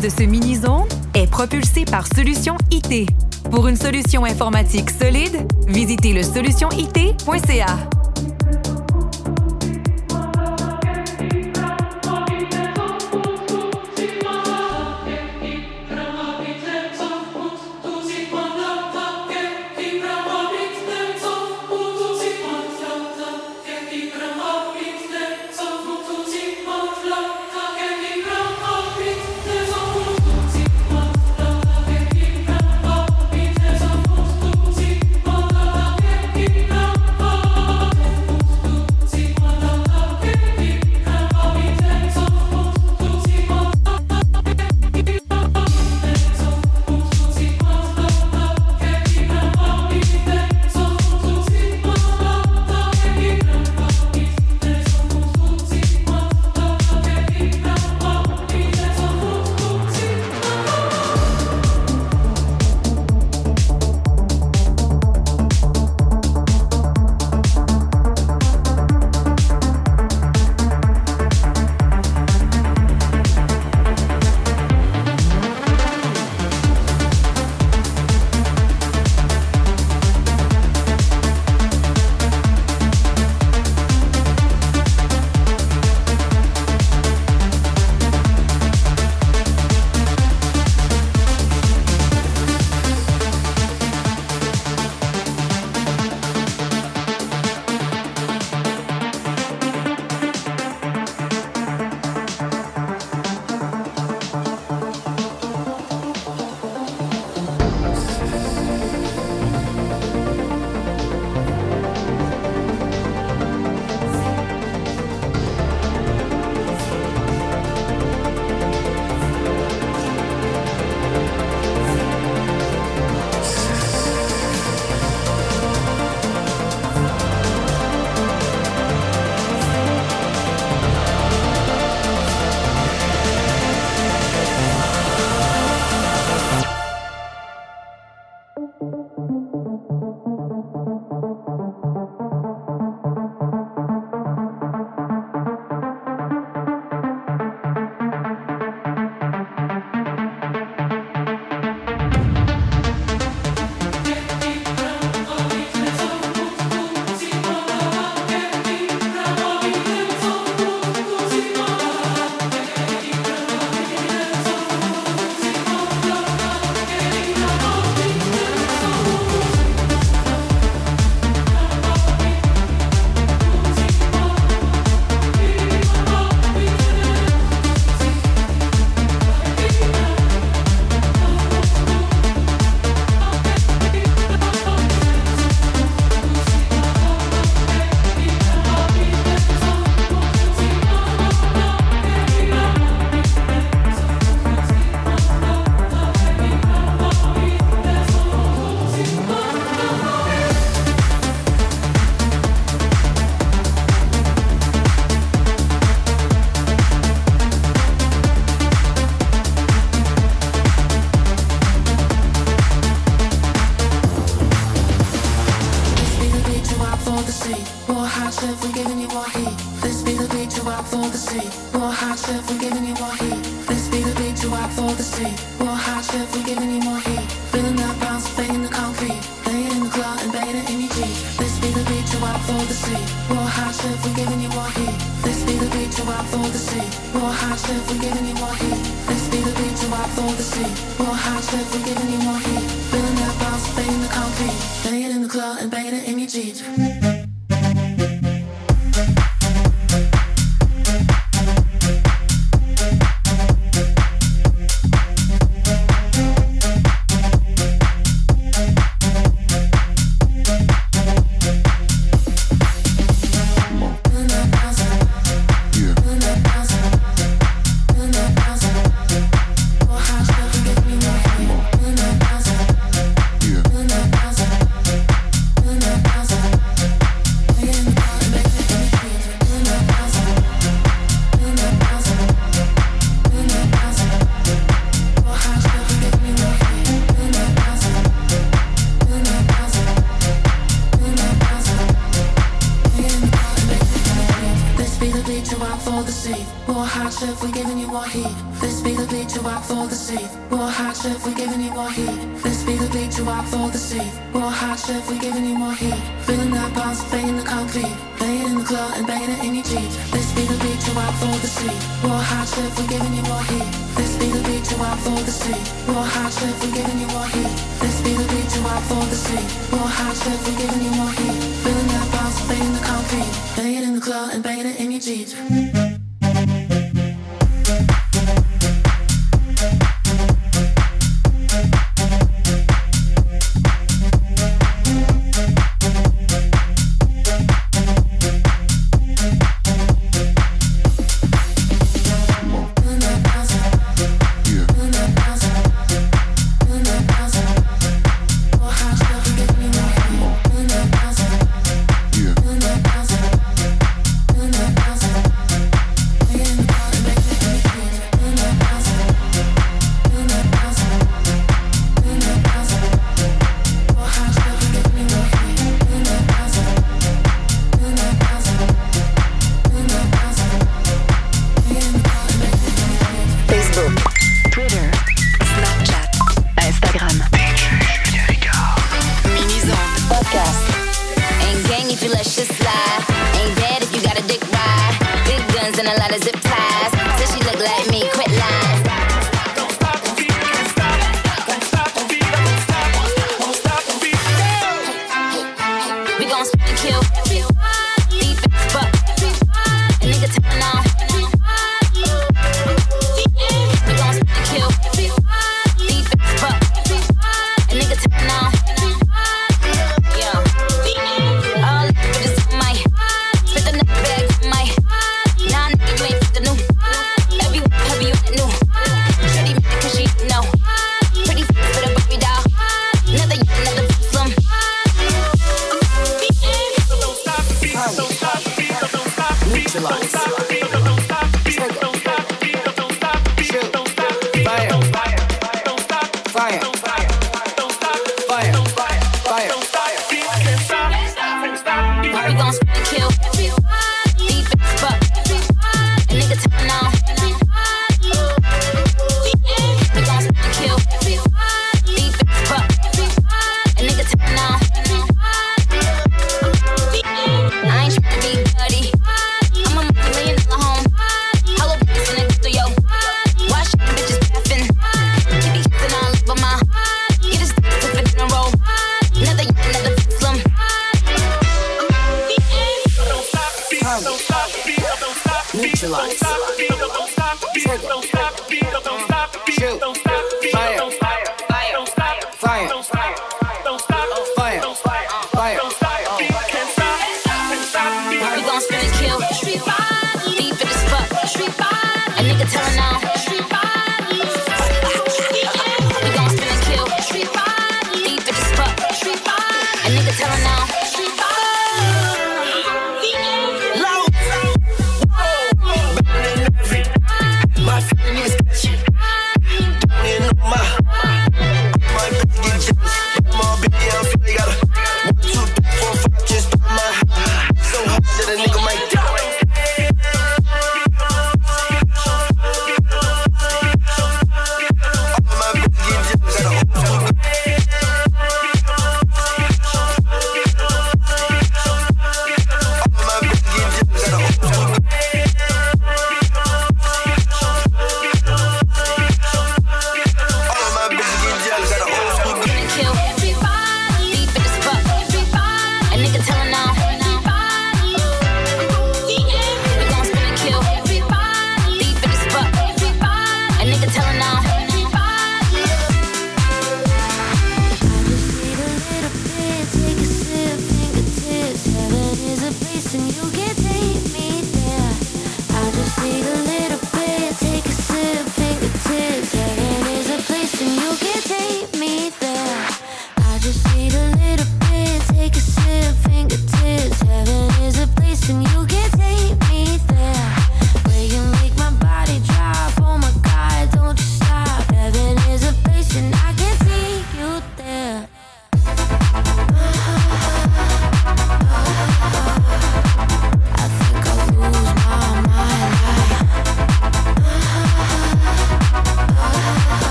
de ce mini-zone est propulsée par Solution IT. Pour une solution informatique solide, visitez le solutionit.ca. for the sake. More hardship, we're giving you more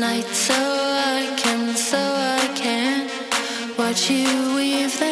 night so I can, so I can see the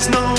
Julien Ricard.